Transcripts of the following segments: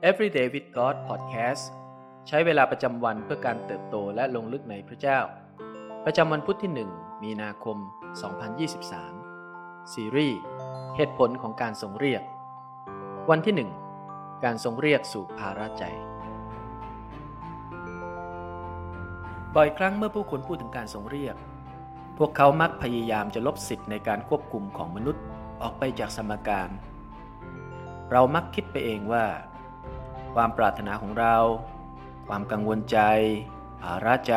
Everyday with God Podcast ใช้เวลาประจำวันเพื่อการเติบโตและลงลึกในพระเจ้า ประจำวันพุทธที่ 1 มีนาคม 2023 ซีรีส์เหตุผลของการทรงเรียก วันที่ 1 การทรงเรียกสู่ภาระใจ บ่อยครั้งเมื่อผู้คนพูดถึงการทรงเรียก พวกเขามักพยายามจะลบสิทธิ์ในการควบคุมของมนุษย์ออกไปจากสมการ เรามักคิดไปเองว่า ความปรารถนาของเรา ความกังวลใจ ภาระใจ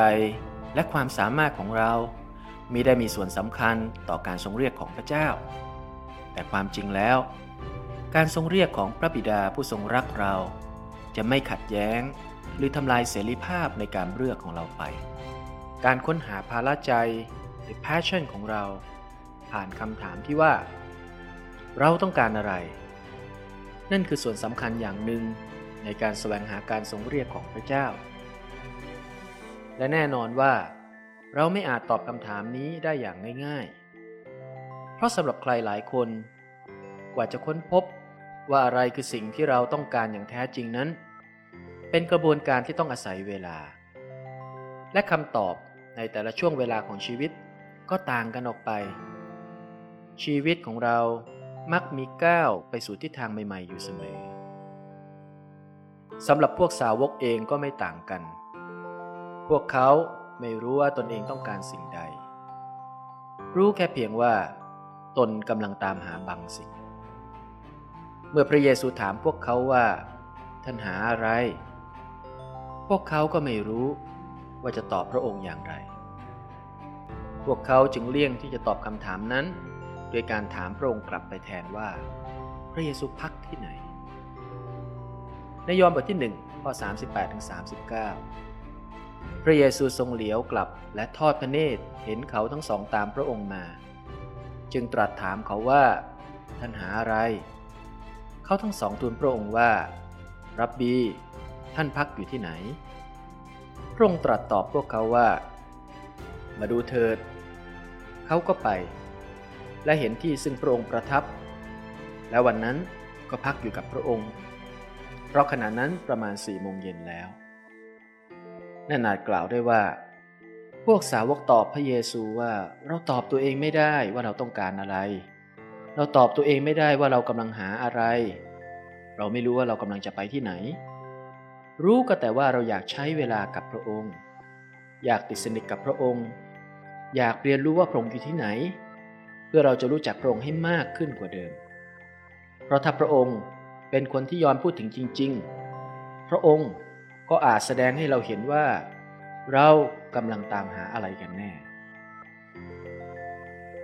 และความสามารถของเรามีได้มีส่วนสำคัญต่อการทรงเรียกของพระเจ้า แต่ความจริงแล้ว การทรงเรียกของพระบิดาผู้ทรงรักเรา จะไม่ขัดแย้ง หรือทำลายเสรีภาพในการเลือกของเราไป การค้นหาภาระใจหรือ passion ของเรา ผ่านคำถามที่ว่า เราต้องการอะไร นั่นคือส่วนสำคัญอย่างหนึ่ง ในการแสวงหาการทรงเรียกของพระเจ้า และแน่นอนว่าเราไม่อาจตอบคำถามนี้ได้อย่างง่ายๆ เพราะสำหรับใครหลายคน กว่าจะค้นพบว่าอะไรคือสิ่งที่เราต้องการอย่างแท้จริงนั้น เป็นกระบวนการที่ต้องอาศัยเวลา และคำตอบในแต่ละช่วงเวลาของชีวิตก็ต่างกันออกไป ชีวิตของเรามักมีก้าวไปสู่ทิศทางใหม่ ๆ อยู่เสมอ สำหรับพวกสาวกเองก็ไม่ต่างกัน พวกเขาไม่รู้ว่าตนเองต้องการสิ่งใด รู้แค่เพียงว่าตนกำลังตามหาบางสิ่ง เมื่อพระเยซูถามพวกเขาว่า ท่านหาอะไร พวกเขาก็ไม่รู้ว่าจะตอบพระองค์อย่างไร พวกเขาจึงเลี่ยงที่จะตอบคำถามนั้น โดยการถามพระองค์กลับไปแทนว่า พระเยซูพักที่ไหน ในยอห์นบทที่1ข้อ38ถึง39 พระเยซูทรงเหลียวกลับและทอดพระเนตรเห็นเขาทั้งสองตามพระองค์มา จึงตรัสถามเขาว่าท่านหาอะไร เขาทั้งสองทูลพระองค์ว่า รับบี ท่านพักอยู่ที่ไหน พระองค์ตรัสตอบพวกเขาว่า มาดูเถิด เขาก็ไป และเห็นที่ซึ่งพระองค์ประทับ และวันนั้นก็พักอยู่กับพระองค์ เพราะขณะนั้นประมาณสี่โมงเย็นแล้วนั่นอาจกล่าวได้ว่า พวกสาวกตอบพระเยซูว่าเราตอบตัวเองไม่ได้ว่าเราต้องการอะไร เราตอบตัวเองไม่ได้ว่าเรากำลังหาอะไร เราไม่รู้ว่าเรากำลังจะไปที่ไหน รู้ก็แต่ว่าเราอยากใช้เวลากับพระองค์ อยากติดสนิทกับพระองค์ อยากเรียนรู้ว่าพระองค์อยู่ที่ไหน เพื่อเราจะรู้จักพระองค์ให้มากขึ้นกว่าเดิม เพราะถ้าพระองค์ เป็นคนที่ยอมพูดถึงจริง ๆ พระองค์ก็อาจแสดงให้เราเห็นว่า เรากำลังตามหาอะไรกันแน่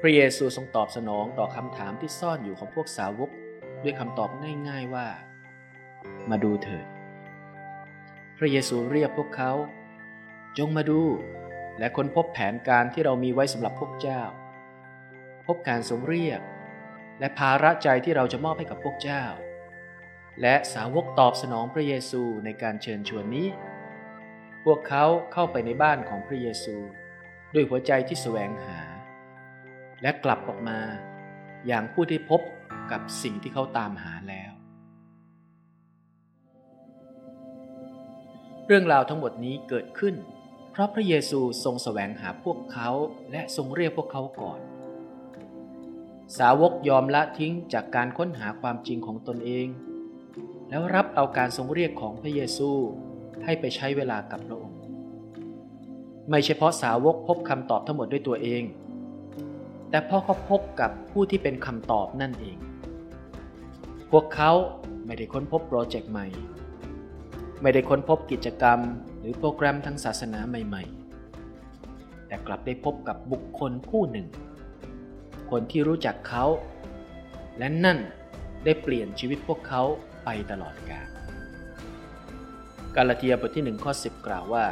พระเยซูทรงตอบสนองต่อคำถามที่ซ่อนอยู่ของพวกสาวก ด้วยคำตอบง่าย ๆว่า มาดูเถิด พระเยซูเรียกพวกเขา จงมาดู และค้นพบแผนการที่เรามีไว้สำหรับพวกเจ้า พบการทรงเรียก และภาระใจที่เราจะมอบให้กับพวกเจ้า และสาวกตอบสนองพระเยซูในการเชิญชวนนี้ พวกเขาเข้าไปในบ้านของพระเยซู ด้วยหัวใจที่แสวงหา และกลับออกมาอย่างผู้ที่พบกับสิ่งที่เขาตามหาแล้ว เรื่องราวทั้งหมดนี้เกิดขึ้น เพราะพระเยซูทรงแสวงหาพวกเขาและทรงเรียกพวกเขาก่อน สาวกยอมละทิ้งจากการค้นหาความจริงของตนเอง แล้วรับเอาการทรงเรียกของพระเยซูให้ไปใช้เวลากับพระองค์ ไม่เฉพาะสาวกพบคำตอบทั้งหมดด้วยตัวเอง แต่พราะเขาพบกับผู้ที่เป็นคำตอบนั่นเอง พวกเขาไม่ได้ค้นพบโปรเจกต์ใหม่ ไม่ได้ค้นพบกิจกรรม หรือโปรแกรมทางศาสนาใหม่ ๆ แต่กลับได้พบกับบุคคลผู้หนึ่ง คนที่รู้จักเขา และนั่นได้เปลี่ยนชีวิตพวกเขา ไปตลอดกาลกาลาเทียบทที่หนึ่งข้อสิบกล่าวว่า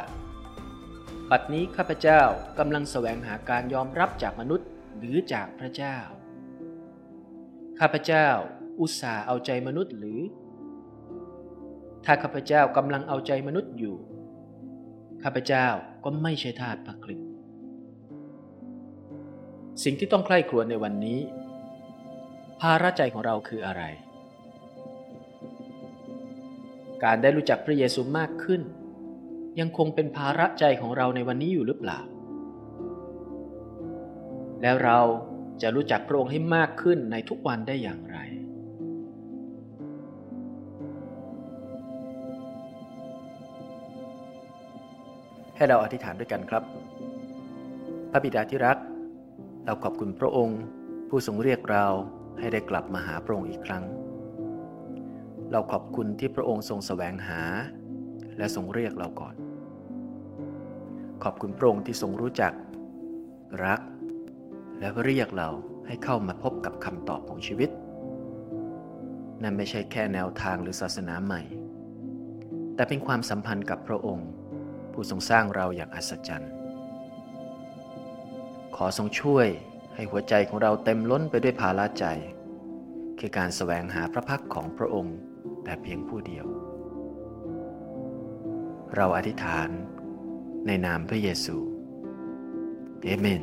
บัดนี้ข้าพเจ้ากำลังแสวงหาการยอมรับจากมนุษย์หรือจากพระเจ้า ข้าพเจ้าอุตส่าห์เอาใจมนุษย์หรือ ถ้าข้าพเจ้ากำลังเอาใจมนุษย์อยู่ ข้าพเจ้าก็ไม่ใช่ทาสพระคริสต์สิ่งที่ต้องใคร่ครวญในวันนี้ ภาระใจของเราคืออะไร การได้รู้จักพระเยซูมากขึ้น ยังคงเป็นภาระใจของเราในวันนี้อยู่หรือเปล่า แล้วเราจะรู้จักพระองค์ให้มากขึ้นในทุกวันได้อย่างไร ให้เราอธิษฐานด้วยกันครับ พระบิดาที่รัก เราขอบคุณพระองค์ ผู้ทรงเรียกเราให้ได้กลับมาหาพระองค์อีกครั้ง เราขอบคุณที่พระองค์ทรงแสวงหา และทรงเรียกเราก่อน ขอบคุณพระองค์ที่ทรงรู้จัก รัก และเรียกเราให้เข้ามาพบกับคำตอบของชีวิต นั่นไม่ใช่แค่แนวทางหรือศาสนาใหม่ แต่เป็นความสัมพันธ์กับพระองค์ ผู้ทรงสร้างเราอย่างอัศจรรย์ ขอทรงช่วยให้หัวใจของเราเต็มล้นไปด้วยภาระใจคือการแสวงหาพระพักของพระองค์ แต่เพียงผู้เดียว เราอธิษฐานในนามพระเยซูเอเมน